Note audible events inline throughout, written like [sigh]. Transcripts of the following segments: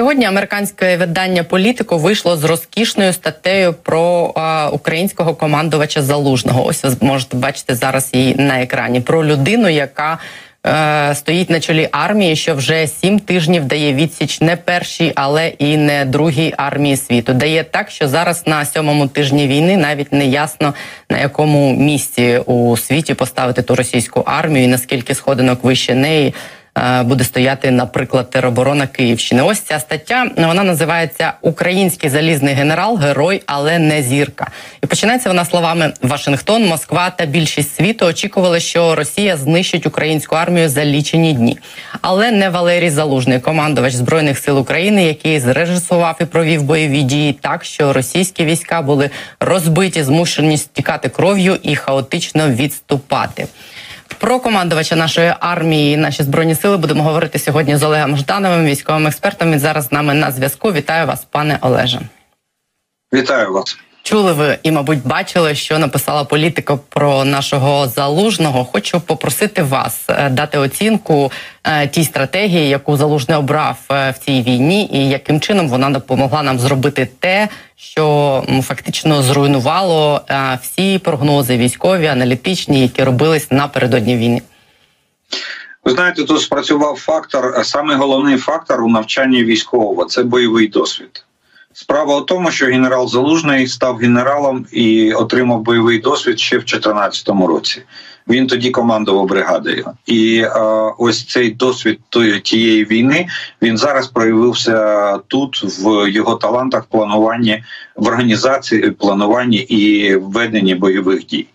Сьогодні американське видання політико вийшло з розкішною статтею про а, українського командувача залужного. Ось ви можете бачити зараз її на екрані про людину, яка е, стоїть на чолі армії, що вже сім тижнів дає відсіч не першій, але і не другій армії світу. Дає так, що зараз на сьомому тижні війни навіть не ясно на якому місці у світі поставити ту російську армію, і наскільки сходинок вище неї. Е, буде стояти, наприклад, тероборона Київщини. Ось ця стаття вона називається Український залізний генерал, герой, але не зірка. І починається вона словами Вашингтон, Москва та більшість світу очікували, що Росія знищить українську армію за лічені дні, але не Валерій Залужний, командувач збройних сил України, який зрежисував і провів бойові дії так, що російські війська були розбиті, змушені стікати кров'ю і хаотично відступати. Про командувача нашої армії, наші збройні сили будемо говорити сьогодні з Олегом Ждановим, військовим експертом. Він зараз з нами на зв'язку. Вітаю вас, пане Олеже. Вітаю вас. Чули ви і, мабуть, бачили, що написала політика про нашого залужного. Хочу попросити вас е, дати оцінку е, тій стратегії, яку залужний обрав е, в цій війні, і яким чином вона допомогла нам зробити те, що фактично зруйнувало всі прогнози військові, аналітичні, які робились напередодні війни. Ви знаєте, тут спрацював фактор. Саме головний фактор у навчанні військового це бойовий досвід. Справа у тому, що генерал Залужний став генералом і отримав бойовий досвід ще в 2014 році. Він тоді командував бригадою, і е, ось цей досвід тієї війни він зараз проявився тут в його талантах, плануванні в організації, плануванні і веденні бойових дій.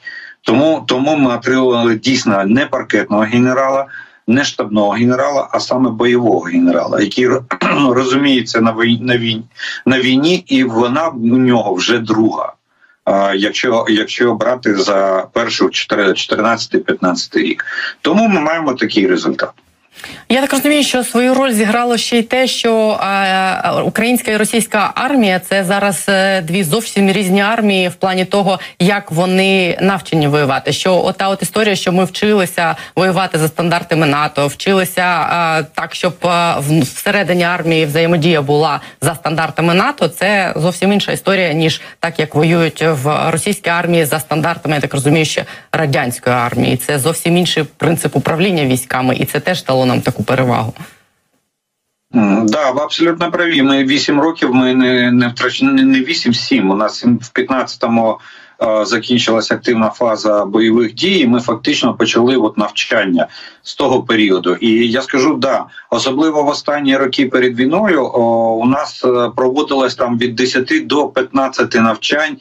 Тому тому ми отримали дійсно не паркетного генерала, не штабного генерала, а саме бойового генерала, який [clears throat] розуміється на війні на війні і вона у нього вже друга. Якщо якщо брати за першу 14-15 рік, тому ми маємо такий результат. Я так розумію, що свою роль зіграло ще й те, що е, українська і російська армія це зараз е, дві зовсім різні армії в плані того, як вони навчені воювати. Що ота от історія, що ми вчилися воювати за стандартами НАТО, вчилися е, так, щоб е, всередині армії взаємодія була за стандартами НАТО. Це зовсім інша історія, ніж так, як воюють в російській армії за стандартами, я так розумію, ще радянської армії. Це зовсім інший принцип управління військами, і це теж нам таку перевагу. Да, ви абсолютно праві. Ми вісім років. Ми не не втрачені не вісім-сім. У нас в 15-му е, закінчилася активна фаза бойових дій. Ми фактично почали от навчання з того періоду. І я скажу, да, особливо в останні роки перед війною о, у нас е, проводилось там від 10 до 15 навчань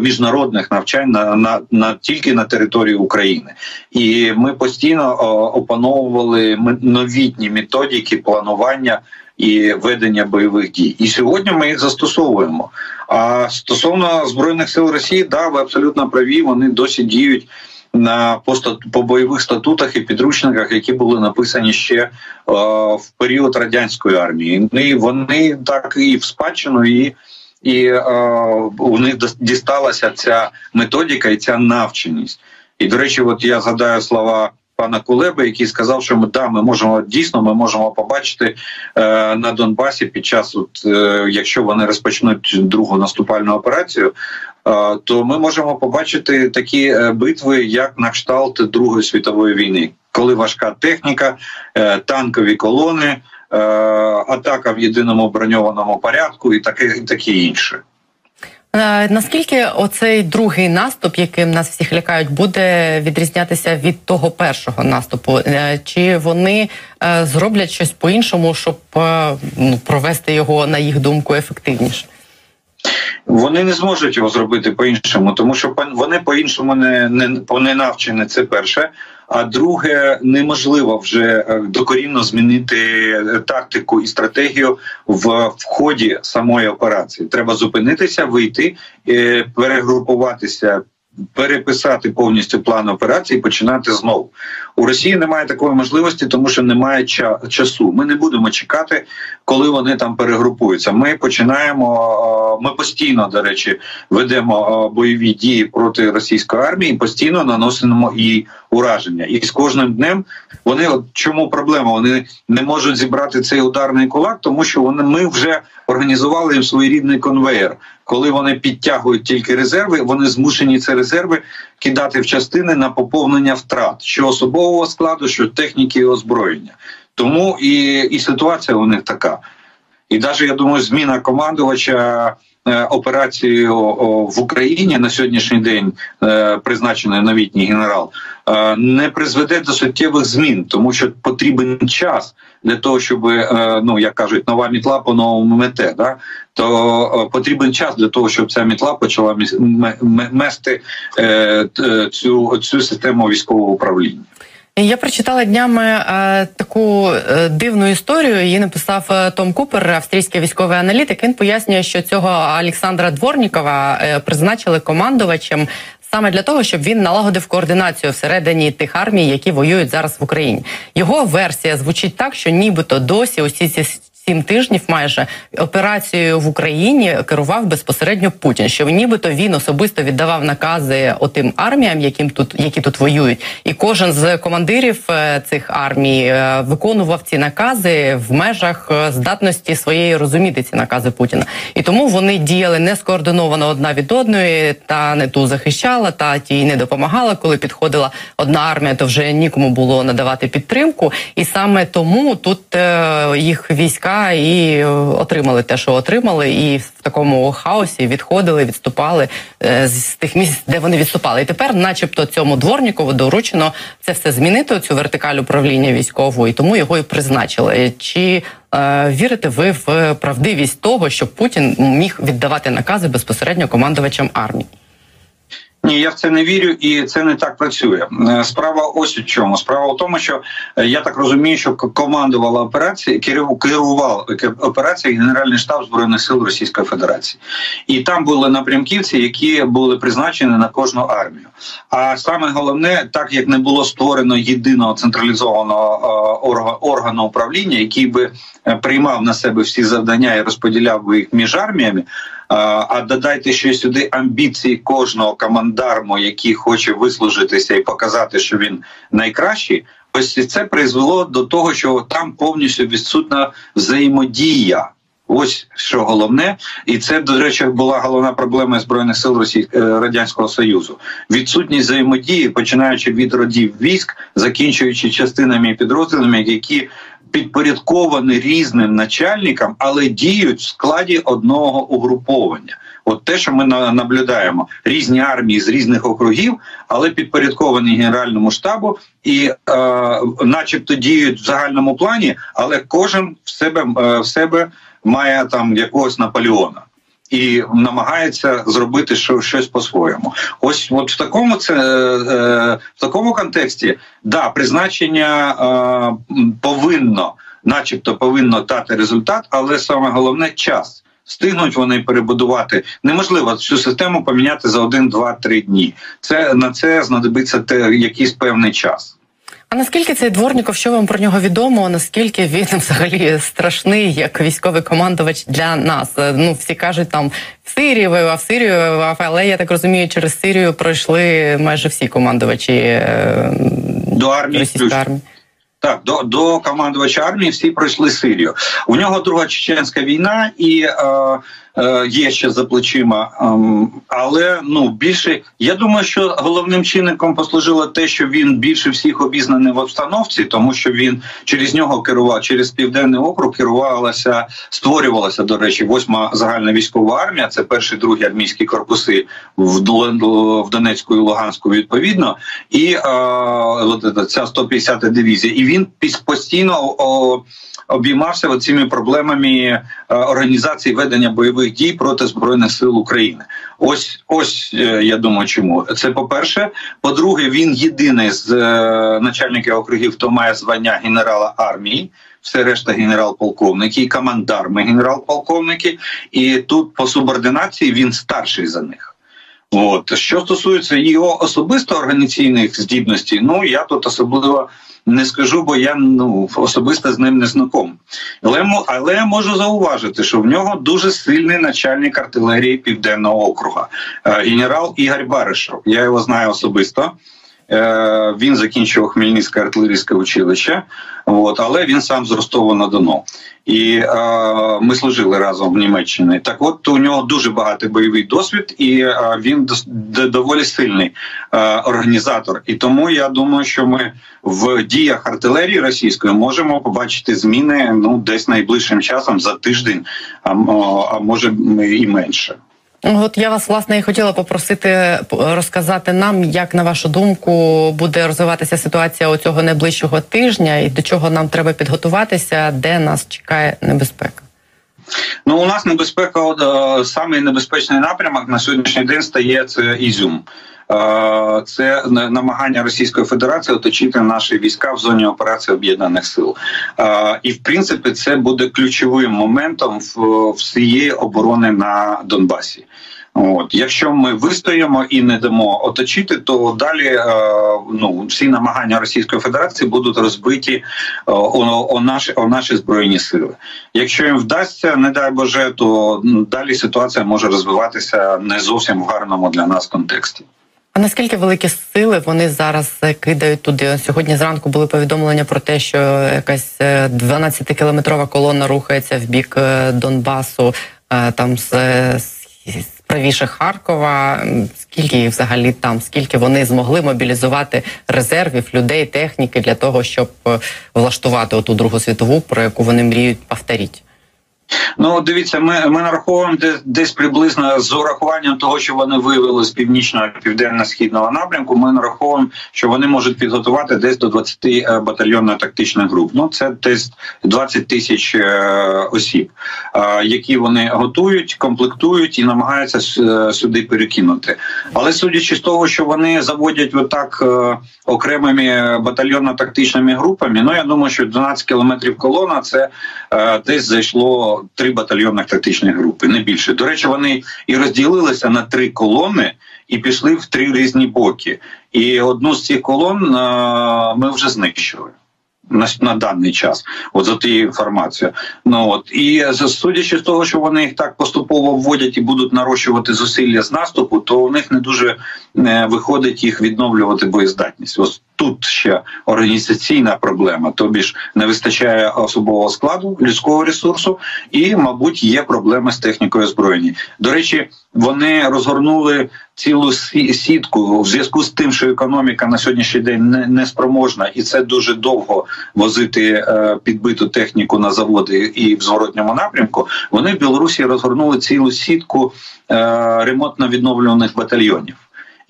міжнародних навчань на на, на тільки на території України, і ми постійно опановували новітні методики планування. І ведення бойових дій, і сьогодні ми їх застосовуємо. А стосовно збройних сил Росії, да, ви абсолютно праві. Вони досі діють на по, по бойових статутах і підручниках, які були написані ще е, в період радянської армії. І вони так і в спадщину і і е, у них дісталася ця методика і ця навченість. І до речі, от я згадаю слова пана Кулеби, який сказав, що ми да, ми можемо дійсно ми можемо побачити е, на Донбасі під час, от, е, якщо вони розпочнуть другу наступальну операцію. Е, то ми можемо побачити такі е, битви, як на кшталт Другої світової війни, коли важка техніка, е, танкові колони, атака в єдиному броньованому порядку, і таке і таке інше. Е, наскільки оцей другий наступ, яким нас всіх лякають, буде відрізнятися від того першого наступу? Е, чи вони зроблять щось по-іншому, щоб ну, провести його на їх думку ефективніше? Вони не зможуть його зробити по-іншому, тому що вони по-іншому не не, не навчені. Це перше. А друге, неможливо вже е, докорінно змінити е, тактику і стратегію в, ході самої операції. Треба зупинитися, вийти, е, перегрупуватися переписати повністю план операції починати знову. У Росії немає такої можливості, тому що немає часу. Ми не будемо чекати, коли вони там перегрупуються. Ми починаємо. Ми постійно, до речі, ведемо бойові дії проти російської армії, постійно наносимо і ураження. І з кожним днем вони от чому проблема? Вони не можуть зібрати цей ударний кулак, тому що вони ми вже організували їм своєрідний конвейер. Коли вони підтягують тільки резерви, вони змушені ці резерви кидати в частини на поповнення втрат, що особового складу, що техніки і озброєння. Тому і, і ситуація у них така. І навіть я думаю, зміна командувача е, операцією в Україні на сьогоднішній день е, призначений новітній генерал е, не призведе до суттєвих змін, тому що потрібен час для того, щоб ну як кажуть, нова мітла по новому мете. Да? То потрібен час для того, щоб ця мітла почала мести цю, цю систему військового управління. Я прочитала днями е, таку е, дивну історію. Її написав е, Том Купер, австрійський військовий аналітик. Він пояснює, що цього Олександра Дворнікова призначили командувачем саме для того, щоб він налагодив координацію всередині тих армій, які воюють зараз в Україні. Його версія звучить так, що нібито досі усі ці сім тижнів майже операцією в Україні керував безпосередньо Путін. Що нібито він особисто віддавав накази отим арміям, яким тут які тут воюють, і кожен з командирів е, цих армій е, виконував ці накази в межах е, здатності своєї розуміти ці накази Путіна. І тому вони діяли не скоординовано одна від одної, та не ту захищала, та тій не допомагала. Коли підходила одна армія, то вже нікому було надавати підтримку, і саме тому тут їх війська і е, отримали те, що отримали, і в такому хаосі відходили, відступали е, з тих місць, де вони відступали. І тепер, начебто, цьому дворнікову доручено це все змінити. Цю вертикаль управління військовою, і тому його і призначили. Чи е, вірите ви в правдивість того, що Путін міг віддавати накази безпосередньо командувачам армії? Ні, я в це не вірю, і це не так працює. Е, справа ось у чому. Справа в тому, що е, я так розумію, що командувала операції, керував операцією Генеральний штаб збройних сил Російської Федерації, і там були напрямківці, які були призначені на кожну армію. А саме головне, так як не було створено єдиного централізованого е, органу управління, який би приймав на себе всі завдання і розподіляв би їх між арміями. А додайте ще сюди амбіції кожного командарму, який хоче вислужитися і показати, що він найкращий. Ось це призвело до того, що там повністю відсутна взаємодія. Ось що головне, і це до речі була головна проблема збройних сил Росії е, радянського союзу. Відсутність взаємодії, починаючи від родів військ, закінчуючи частинами і підрозділами, які підпорядковані різним начальникам, але діють в складі одного угруповання. От те, що ми наблюдаємо, різні армії з різних округів, але підпорядковані генеральному штабу, і, е, начебто, діють в загальному плані, але кожен в себе е, в себе має там якогось Наполеона і намагається зробити щось по-своєму. Ось от в такому це е, в такому контексті да призначення е, повинно, начебто, повинно дати результат, але саме головне час. Стигнуть вони перебудувати неможливо цю систему поміняти за один, два, три дні. Це на це знадобиться те якийсь певний час. А наскільки цей дворніков, що вам про нього відомо? Наскільки він [laughs] взагалі страшний як військовий командувач для нас? Ну всі кажуть там в Сирії воював, в Сирію воював, але я так розумію, через Сирію пройшли майже всі командувачі е, до армії російської армії. Так, до до командувача армії всі пройшли Сирію. У нього друга чеченська війна, і е, Е, є ще за плечима, ем, але ну більше я думаю, що головним чинником послужило те, що він більше всіх обізнаний в обстановці, тому що він через нього керував через південний округ, керувалася, створювалася до речі, восьма загальна військова армія. Це перші другі армійські корпуси в Донецьку і Луганську відповідно, і е, ця 150-та дивізія, і він постійно обіймався цими проблемами е, організації ведення бойових дій проти збройних сил України. Ось ось е, я думаю, чому це по перше. По-друге, він єдиний з е, начальників округів, хто має звання генерала армії. Все решта генерал-полковники і командарми генерал-полковники, і тут по субординації він старший за них. От що стосується його особисто організаційних здібностей, ну я тут особливо не скажу, бо я ну особисто з ним не знаком. Але але я можу зауважити, що в нього дуже сильний начальник артилерії Південного округа, е, генерал Ігор Баришов. Я його знаю особисто. Е, він закінчив Хмельницьке артилерійське училище, от, але він сам з Ростова на Дону. І е, ми служили разом в Німеччині. Так, от у нього дуже багатий бойовий досвід, і е, він доволі сильний е, організатор. І тому я думаю, що ми в діях артилерії російської можемо побачити зміни ну десь найближчим часом за тиждень, а, а може і менше. От я вас власне і хотіла попросити розказати нам, як на вашу думку буде розвиватися ситуація цього найближчого тижня, і до чого нам треба підготуватися, де нас чекає небезпека. Ну у нас небезпека, от, саме небезпечний напрямок на сьогоднішній день стає це Ізюм. Це намагання Російської Федерації оточити наші війська в зоні операції об'єднаних сил, і в принципі це буде ключовим моментом всієї оборони на Донбасі. От, якщо ми вистоїмо і не дамо оточити, то далі е, ну всі намагання Російської Федерації будуть розбиті е, о, о наші о наші збройні сили. Якщо їм вдасться, не дай Боже, то далі ситуація може розвиватися не зовсім в гарному для нас контексті. А наскільки великі сили вони зараз е, кидають туди? Сьогодні зранку були повідомлення про те, що якась 12-кілометрова колона рухається в бік Донбасу, там з правіше Харкова. Скільки їх взагалі там, скільки вони змогли мобілізувати резервів, людей, техніки для того, щоб е, влаштувати оту другу світову, про яку вони мріють повторити? Ну, дивіться, ми ми нараховуємо десь, приблизно з урахуванням того, що вони вивели з північного південно-східного напрямку. Ми нараховуємо, що вони можуть підготувати десь до 20 е, батальйонно-тактичних груп. Ну це десь 20 тисяч е, осіб, е, які вони готують, комплектують і намагаються сюди перекинути. Але судячи з того, що вони заводять отак окремими батальйонно-тактичними групами, ну я думаю, що 12 кілометрів колона це десь зайшло три батальйонних тактичних групи, не більше. До речі, вони і розділилися на три колони і пішли в три різні боки. І одну з цих колон ми вже знищили. На на даний час, от за тією інформацією. Ну от і судячи з того, що вони їх так поступово вводять і будуть нарощувати зусилля з наступу, то у них не дуже не виходить їх відновлювати боєздатність. Ось тут ще організаційна проблема. Тобі ж не вистачає особового складу, людського ресурсу, і, мабуть, є проблеми з технікою озброєння. До речі, вони розгорнули цілу сітку в зв'язку з тим, що економіка на сьогоднішній день не, не спроможна, і це дуже довго возити е, підбиту техніку на заводи і в зворотньому напрямку. Вони в Білорусі розгорнули цілу сітку е, ремонтно відновлюваних батальйонів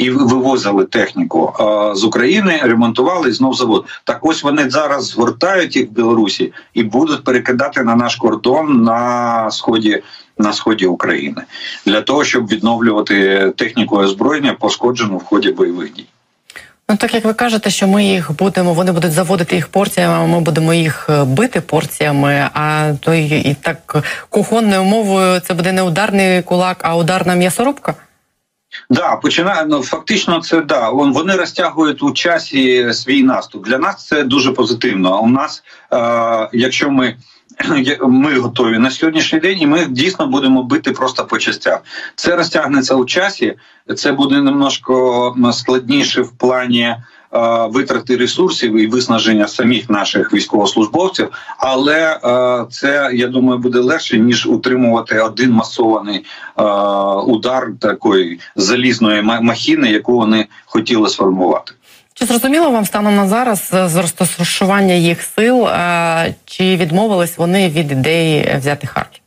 і вивозили техніку з України, ремонтували і знов завод. Так ось вони зараз згортають їх в Білорусі і будуть перекидати на наш кордон на сході. На сході України для того, щоб відновлювати техніку озброєння, пошкоджену в ході бойових дій. Ну так як ви кажете, що ми їх будемо, вони будуть заводити їх порціями, ми будемо їх е, бити порціями. А то і так кухонною мовою це буде не ударний кулак, а ударна м'ясорубка. Да, починає ну, фактично, це да. Вони розтягують у часі свій наступ. Для нас це дуже позитивно. У нас, е, якщо ми [clears throat] ми готові на сьогоднішній день, і ми дійсно будемо бити просто по частях. Це розтягнеться у часі. Це буде немножко складніше в плані. Е, витрати ресурсів і виснаження самих наших військовослужбовців, але е, це я думаю буде легше ніж утримувати один масований е, удар такої залізної махіни, яку вони хотіли сформувати. Чи зрозуміло вам станом на зараз з розташування їх сил? Чи відмовились вони від ідеї взяти Харків?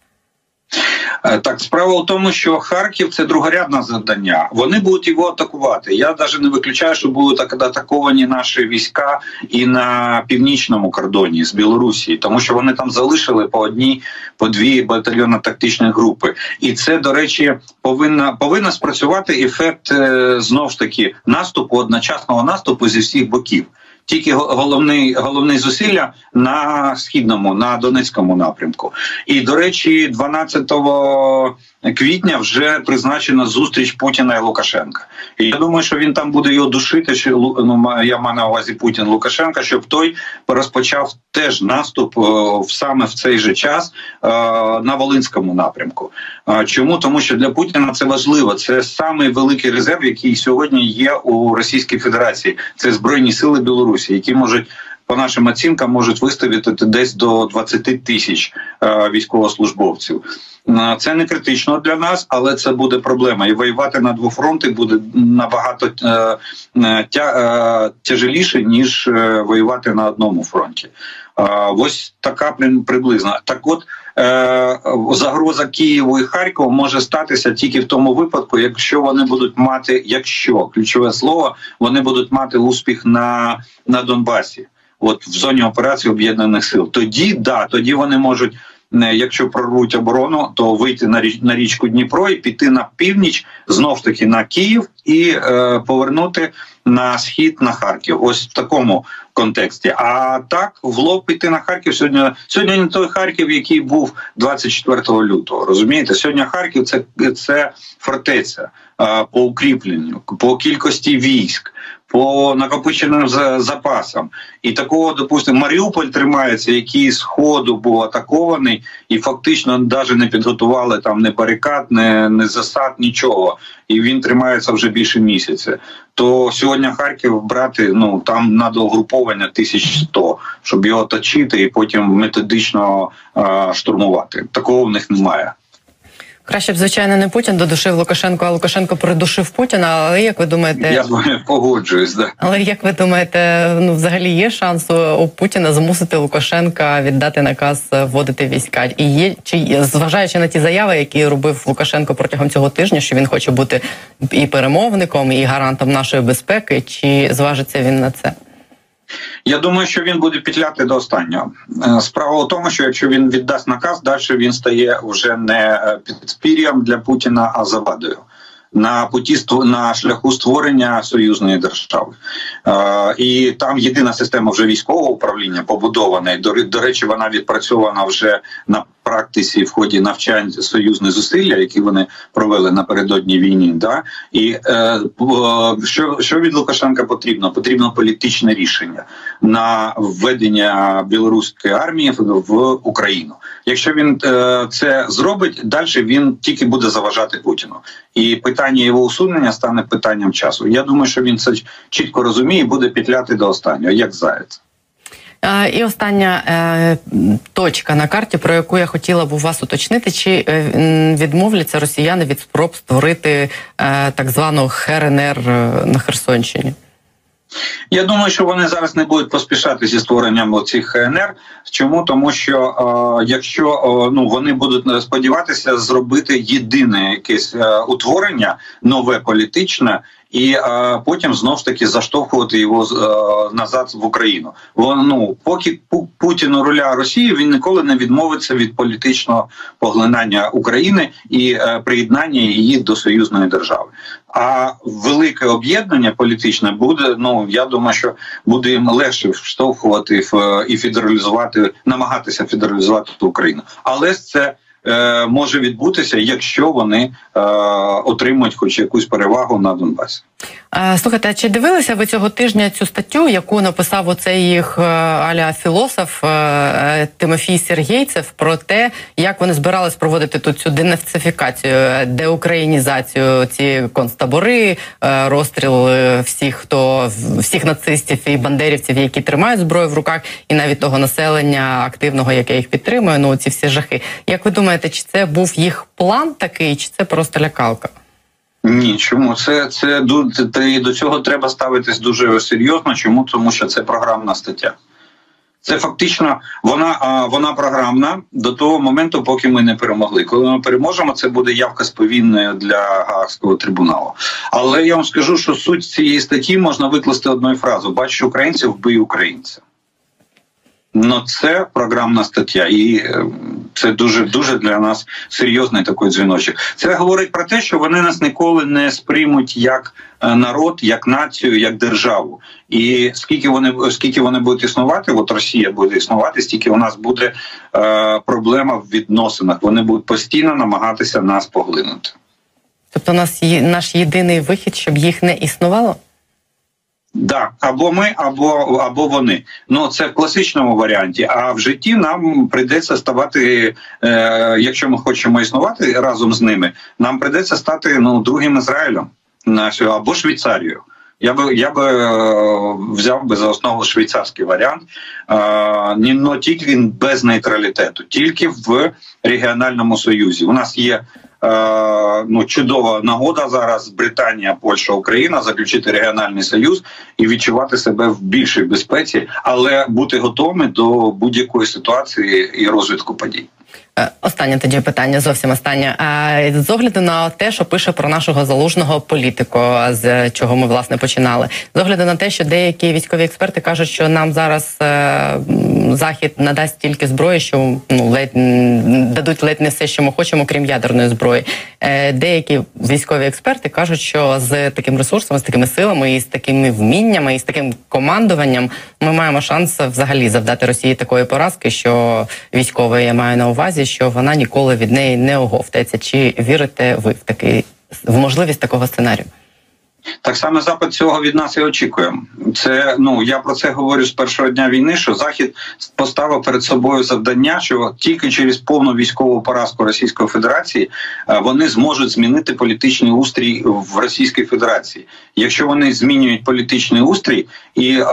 Е, так, справа в тому, що Харків це другорядне завдання. Вони будуть його атакувати. Я навіть не виключаю, що будуть атаковані наші війська і на північному кордоні з Білорусі, тому що вони там залишили по одній, по дві батальйонно-тактичні групи. І це, до речі, повинна повинна спрацювати ефект е, знов ж таки наступу одночасного наступу зі всіх боків тільки головний головний зусилля на східному, на Донецькому напрямку. І до речі, 12 квітня вже призначена зустріч Путіна і Лукашенка. І я думаю, що він там буде його душити. Чи ну, я маю на увазі Путін Лукашенка, щоб той розпочав теж наступ саме в цей же час на Волинському напрямку. Чому тому, що для Путіна це важливо? Це самий великий резерв, який сьогодні є у Російській Федерації. Це збройні сили Білорусі, які можуть по нашим оцінкам можуть виставити десь до 20 тисяч е, військовослужбовців. Е, це не критично для нас, але це буде проблема. І воювати на двох фронти буде набагато е, тяжеліше ніж воювати на одному фронті. Ось така приблизна. Так, от загроза Києву і Харкову може статися тільки в тому випадку, якщо вони будуть мати, якщо ключове слово, вони будуть мати успіх на, на Донбасі от в зоні операції об'єднаних сил. Тоді да, тоді вони можуть. Якщо прорвуть оборону, то вийти на річ на річку Дніпро і піти на північ, знов таки на Київ і е, повернути на схід на Харків. Ось в такому контексті. А так в лоб піти на Харків сьогодні. Сьогодні не той Харків, який був 24 лютого. Розумієте, сьогодні Харків це це фортеця е, по укріпленню, по кількості військ по накопиченим запасам. І такого, допустимо, Маріуполь тримається, який з ходу був атакований, і фактично навіть не підготували там не барикад, не, не засад, нічого. І він тримається вже більше місяця. То сьогодні Харків брати ну там на угруповання 1100, щоб його точити і потім методично а, штурмувати. Такого в них немає. Краще б, звичайно, не Путін додушив Лукашенко, а Лукашенко придушив Путіна. Але як ви думаєте, я погоджуюсь, да. Але як ви думаєте, ну взагалі є шанс у Путіна змусити Лукашенка віддати наказ вводити війська? І є чи зважаючи на ті заяви, які робив Лукашенко протягом цього тижня, що він хоче бути і перемовником, і гарантом нашої безпеки, чи зважиться він на це? Я думаю, що він буде петляти до останнього. Е, справа у тому, що якщо він віддасть наказ, далі він стає вже не е, підспір'ям для Путіна, а завадою. На путі на шляху створення союзної держави, е, і там єдина система вже військового управління побудована. До, до речі, вона відпрацьована вже на практиці в ході навчань союзних зусилля, які вони провели напередодні війні. Да? І е, що що від Лукашенка потрібно? Потрібно політичне рішення на введення білоруської армії в Україну. Якщо він е, це зробить, далі він тільки буде заважати Путіну, і питання його усунення стане питанням часу. Я думаю, що він це чітко розуміє, і буде петляти до останнього, як заяць. І остання е, точка на карті, про яку я хотіла б у вас уточнити, чи е, відмовляться росіяни від спроб створити е, так звану ХРНР на Херсонщині? Я думаю, що вони зараз не будуть поспішати зі створенням цих ХНР. Чому тому, що е, якщо е, ну вони будуть сподіватися зробити єдине якесь е, утворення нове політичне, і а, потім знов ж таки заштовхувати його а, назад в Україну. Вон, ну, поки Путін у руля Росії він ніколи не відмовиться від політичного поглинання України і а, приєднання її до союзної держави. А велике об'єднання політичне буде. Ну я думаю, що буде їм легше вштовхувати в і федералізувати, намагатися федералізувати Україну, але це. Е, може відбутися, якщо вони е, отримують хоч якусь перевагу на Донбасі. Слухайте, а чи дивилися ви цього тижня цю статтю, яку написав оцей їх е, аля філософ Тимофій Сергійцев про те, як вони збирались проводити тут цю денацифікацію, деукраїнізацію, ці концтабори, розстріл всіх, хто всіх нацистів і бандерівців, які тримають зброю в руках, і навіть того населення активного, яке їх підтримує. Ну ці всі жахи. Як ви думаєте? Думаєте, чи це був їх план такий, чи це просто лякалка? Ні, чому це це до цього треба ставитись дуже серйозно. Чому тому, що це програмна стаття? Це фактично вона вона програмна до того моменту, поки ми не перемогли. Коли ми переможемо, це буде явка сповільною для Гаагського трибуналу. Але я вам скажу, що суть цієї статті можна викласти одною фразою: бачиш українців, вбий українця. Ну це програмна стаття, і ем, Це дуже дуже для нас серйозний такий дзвіночок. Це говорить про те, що вони нас ніколи не сприймуть як е, народ, як націю, як державу. І скільки вони скільки вони будуть існувати, от Росія буде існувати, стільки у нас буде е, проблема в відносинах. Вони будуть постійно намагатися нас поглинути. Тобто, у нас є наш єдиний вихід, щоб їх не існувало. Да, або ми, або або вони. Ну це в класичному варіанті. А в житті нам прийдеться ставати, е, якщо ми хочемо існувати разом з ними, нам прийдеться стати ну другим Ізраїлем або Швейцарією. Я би я би е, взяв би за основу швейцарський варіант, но тільки він без нейтралітету, тільки в регіональному союзі. У нас є Е, ну чудова нагода зараз Британія, Польща, Україна заключити регіональний союз і відчувати себе в більшій безпеці, але бути готовими до будь-якої ситуації і розвитку подій. Е, останнє тоді питання, зовсім останнє. З огляду на те, що пише про нашого залужного політику, з чого ми власне починали, з огляду на те, що деякі військові експерти кажуть, що нам зараз е, захід надасть тільки зброї, що ну ледь дадуть ледь не все, що ми хочемо, крім ядерної зброї. Е, деякі військові експерти кажуть, що з таким ресурсом, з такими силами і з такими вміннями, і з таким командуванням ми маємо шанс взагалі завдати Росії такої поразки, що військової я маю на увазі, що вона ніколи від неї не оговтається. Чи вірите ви в такий в можливість такого сценарію? Так само запит цього від нас і очікуємо. Це ну я про це говорю з першого дня війни. Що захід поставив перед собою завдання, що тільки через повну військову поразку Російської Федерації е, вони зможуть змінити політичний устрій в Російській Федерації. Якщо вони змінюють політичний устрій і е,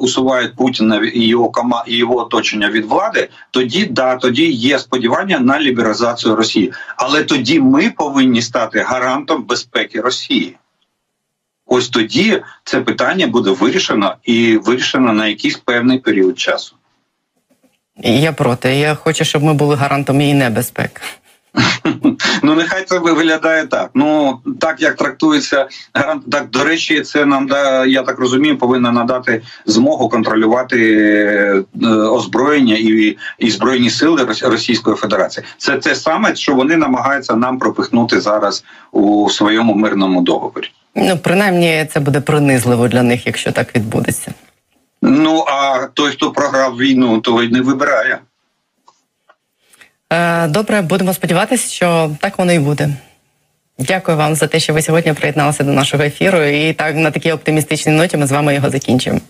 усувають Путіна і його кома і його оточення від влади, тоді да тоді є сподівання на лібералізацію Росії, але тоді ми повинні стати гарантом безпеки Росії. Ось тоді це питання буде вирішено і вирішено на якийсь певний період часу. Я проти. Я хочу, щоб ми були гарантом її небезпеки. Ну, нехай це виглядає так. Ну так як трактується гарант, так до речі, це нам да я так розумію, повинна надати змогу контролювати е, озброєння і і збройні сили Російської Федерації. Це те саме, що вони намагаються нам пропихнути зараз у своєму мирному договорі. Ну, принаймні, це буде принизливо для них, якщо так відбудеться. Ну а той, хто програв війну, той не вибирає. Е, добре, будемо сподіватися, що так воно і буде. Дякую вам за те, що ви сьогодні приєдналися до нашого ефіру. І так на такій оптимістичній ноті ми з вами його закінчимо.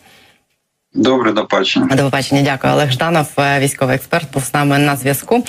Добре, до побачення. До побачення. Дякую. Олег Жданов, е, військовий експерт, був з нами на зв'язку.